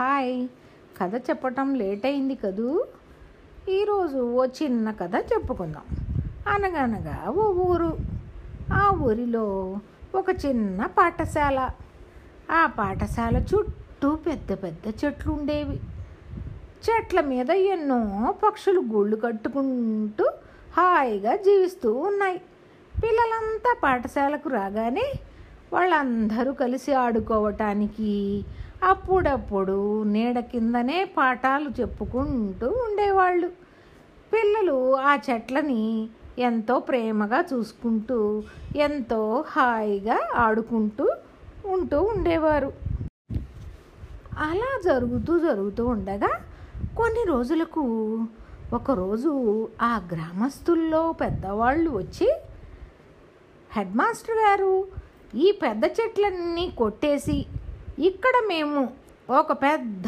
Hi. కథ చెప్పటం late అయింది కదూ? ఈరోజు ఓ చిన్న కథ చెప్పుకుందాం. అనగనగా ఓ ఊరు. ఆ ఊరిలో ఒక చిన్న పాఠశాల. ఆ పాఠశాల చుట్టూ పెద్ద పెద్ద చెట్లు ఉండేవి చెట్ల మీద ఎన్నో పక్షులు గూళ్ళు కట్టుకుంటూ హాయిగా జీవిస్తూ ఉన్నాయి. పిల్లలంతా పాఠశాలకు రాగానే వాళ్ళందరూ కలిసి ఆడుకోవటానికి అప్పుడప్పుడు నీడ కిందనే పాఠాలు చెప్పుకుంటూ ఉండేవాళ్ళు. పిల్లలు ఆ చెట్లని ఎంతో ప్రేమగా చూసుకుంటూ ఎంతో హాయిగా ఆడుకుంటూ ఉంటూ ఉండేవారు. అలా జరుగుతూ జరుగుతూ ఉండగా కొన్ని రోజులకు ఒకరోజు ఆ గ్రామస్తుల్లో పెద్దవాళ్ళు వచ్చి హెడ్ మాస్టర్ గారు ఈ పెద్ద చెట్లన్నీ కొట్టేసి ఇక్కడ మేము ఒక పెద్ద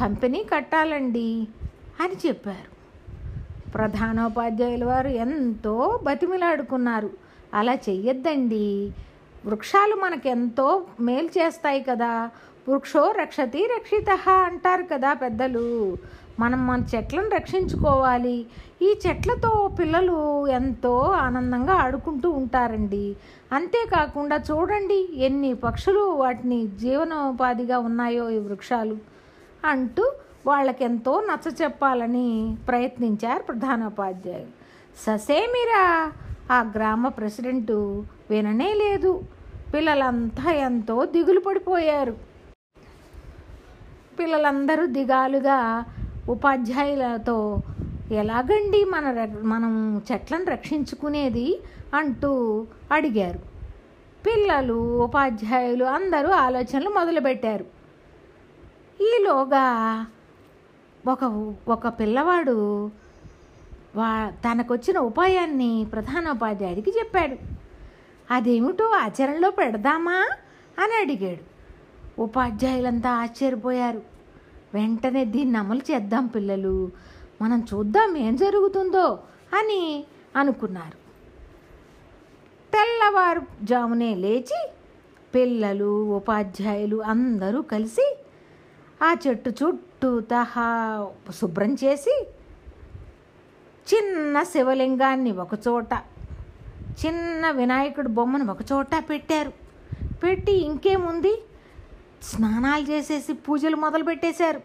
కంపెనీ కట్టాలండి అని చెప్పారు. ప్రధానోపాధ్యాయుల వారు ఎంతో బతిమిలాడుకున్నారు. అలా చెయ్యొద్దండి. వృక్షాలు మనకెంతో మేలు చేస్తాయి కదా. వృక్షో రక్షతి రక్షిత అంటారు కదా పెద్దలు. మనం మన చెట్లను రక్షించుకోవాలి. ఈ చెట్లతో పిల్లలు ఎంతో ఆనందంగా ఆడుకుంటూ ఉంటారండి. అంతేకాకుండా చూడండి ఎన్ని పక్షులు వాటిని జీవనోపాధిగా ఉన్నాయో ఈ వృక్షాలు అంటూ వాళ్ళకెంతో నచ్చ చెప్పాలని ప్రయత్నించారు ప్రధానోపాధ్యాయులు. ససేమిరా? ఆ గ్రామ ప్రెసిడెంటు విననే లేదు. పిల్లలంతా ఎంతో దిగులు పడిపోయారు. పిల్లలందరూ దిగాలుగా ఉపాధ్యాయులతో ఎలాగండి మన ర- మనం చెట్లను రక్షించుకునేది అంటూ అడిగారు. పిల్లలు ఉపాధ్యాయులు అందరూ ఆలోచనలు మొదలుపెట్టారు. ఈలోగా ఒక ఒక పిల్లవాడు వా తనకొచ్చిన ఉపాయాన్ని ప్రధానోపాధ్యాయుడికి చెప్పాడు. అదేమిటో ఆచరణలో పెడదామా? అని అడిగాడు. ఉపాధ్యాయులంతా ఆశ్చర్యపోయారు. వెంటనే దీన్ని అమలు చేద్దాం పిల్లలు. మనం చూద్దాం ఏం జరుగుతుందో అని అనుకున్నారు. తెల్లవారు జామునే లేచి పిల్లలు ఉపాధ్యాయులు అందరూ కలిసి ఆ చెట్టు చుట్టూ తహా శుభ్రం చేసి చిన్న శివలింగాన్ని ఒకచోట చిన్న వినాయకుడి బొమ్మను ఒకచోట పెట్టారు. పెట్టి ఇంకేముంది? స్నానాలు చేసేసి పూజలు మొదలు పెట్టేశారు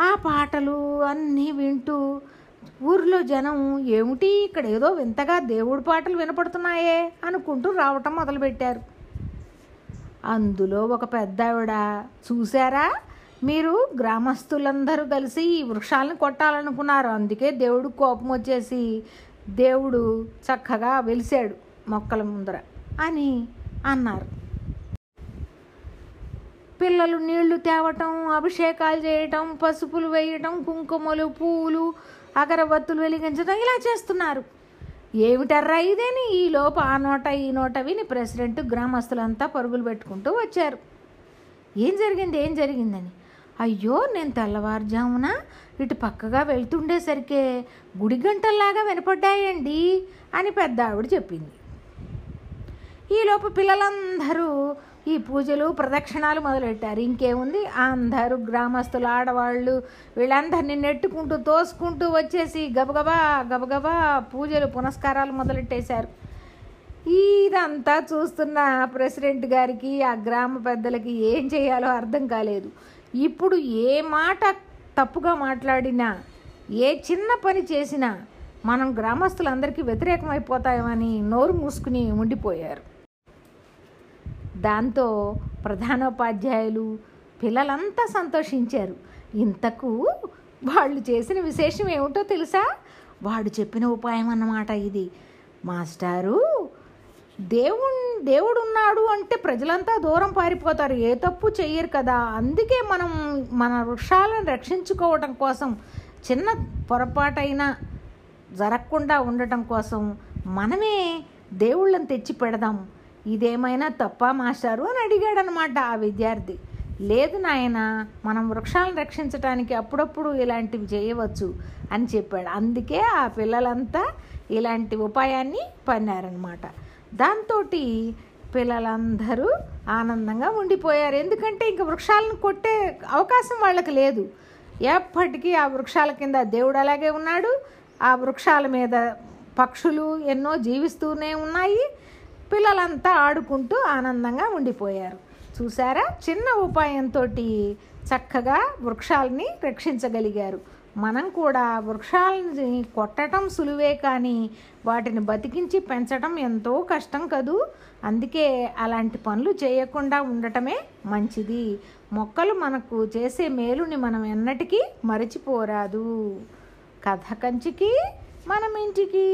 ఆ పాటలు అన్నీ వింటూ ఊర్లో జనం ఏమిటి ఇక్కడ ఏదో వింతగా దేవుడి పాటలు వినపడుతున్నాయే అనుకుంటూ రావటం మొదలుపెట్టారు. అందులో ఒక పెద్ద ఆవిడ చూసారా మీరు గ్రామస్తులందరూ కలిసి ఈ వృక్షాలను కొట్టాలనుకున్నారు. అందుకే దేవుడు కోపం వచ్చేసి దేవుడు చక్కగా వెలిసాడు మొక్కల ముందర అని అన్నారు. పిల్లలు నీళ్ళు తేవటం అభిషేకాలు చేయటం పసుపులు వేయటం కుంకుమలు పూలు అగరబత్తులు వెలిగించడం ఇలా చేస్తున్నారు. ఏమిటర్రా ఇదేని? ఈ లోపు ఆ నోట ఈ నోట విని ప్రెసిడెంట్ గ్రామస్తులంతా పరుగులు పెట్టుకుంటూ వచ్చారు. ఏం జరిగింది? ఏం జరిగిందని? అయ్యో నేను తెల్లవారుజామున ఇటు పక్కగా వెళ్తుండేసరికే గుడి గంటల్లాగా వినపడ్డాయండి అని పెద్ద ఆవిడ చెప్పింది ఈలోపు పిల్లలందరూ ఈ పూజలు ప్రదక్షిణాలు మొదలెట్టారు. ఇంకేముంది? అందరూ గ్రామస్తులు ఆడవాళ్ళు వీళ్ళందరినీ నెట్టుకుంటూ తోసుకుంటూ వచ్చేసి గబగబా గబగబా పూజలు పునస్కారాలు మొదలెట్టేశారు. ఇదంతా చూస్తున్న ప్రెసిడెంట్ గారికి ఆ గ్రామ పెద్దలకి ఏం చేయాలో అర్థం కాలేదు. ఇప్పుడు ఏ మాట తప్పుగా మాట్లాడినా ఏ చిన్న పని చేసినా మనం గ్రామస్తులందరికీ వ్యతిరేకమైపోతామని నోరు మూసుకుని ఉండిపోయారు. దాంతో ప్రధానోపాధ్యాయులు పిల్లలంతా సంతోషించారు. ఇంతకు వాళ్ళు చేసిన విశేషం ఏమిటో తెలుసా? వాడు చెప్పిన ఉపాయం అన్నమాట ఇది. మాస్టారు దేవుడు దేవుడున్నాడు అంటే ప్రజలంతా దూరం పారిపోతారు. ఏ తప్పు చెయ్యరు కదా. అందుకే మనం మన వృక్షాలను రక్షించుకోవటం కోసం చిన్న పొరపాటైనా జరగకుండా ఉండటం కోసం మనమే దేవుళ్ళని తెచ్చి పెడదాం ఇదేమైనా తప్ప మాస్టారు? అని అడిగాడనమాట ఆ విద్యార్థి. లేదు నాయన మనం వృక్షాలను రక్షించడానికి అప్పుడప్పుడు ఇలాంటివి చేయవచ్చు అని చెప్పాడు. అందుకే ఆ పిల్లలంతా ఇలాంటి ఉపాయాన్ని పన్నారనమాట. దాంతో పిల్లలందరూ ఆనందంగా ఉండిపోయారు. ఎందుకంటే ఇంక వృక్షాలను కొట్టే అవకాశం వాళ్ళకి లేదు. ఎప్పటికీ ఆ వృక్షాల కింద దేవుడు అలాగే ఉన్నాడు. ఆ వృక్షాల మీద పక్షులు ఎన్నో జీవిస్తూనే ఉన్నాయి. పిల్లలంతా ఆడుకుంటూ ఆనందంగా ఉండిపోయారు. చూసారా చిన్న ఉపాయంతో చక్కగా వృక్షాలని రక్షించగలిగారు. మనం కూడా వృక్షాలని కొట్టడం సులువే కానీ వాటిని బతికించి పెంచడం ఎంతో కష్టం కదూ? అందుకే అలాంటి పనులు చేయకుండా ఉండటమే మంచిది. మొక్కలు మనకు చేసే మేలుని మనం ఎన్నటికీ మరచిపోరాదు. కథ కంచికి మనం ఇంటికి.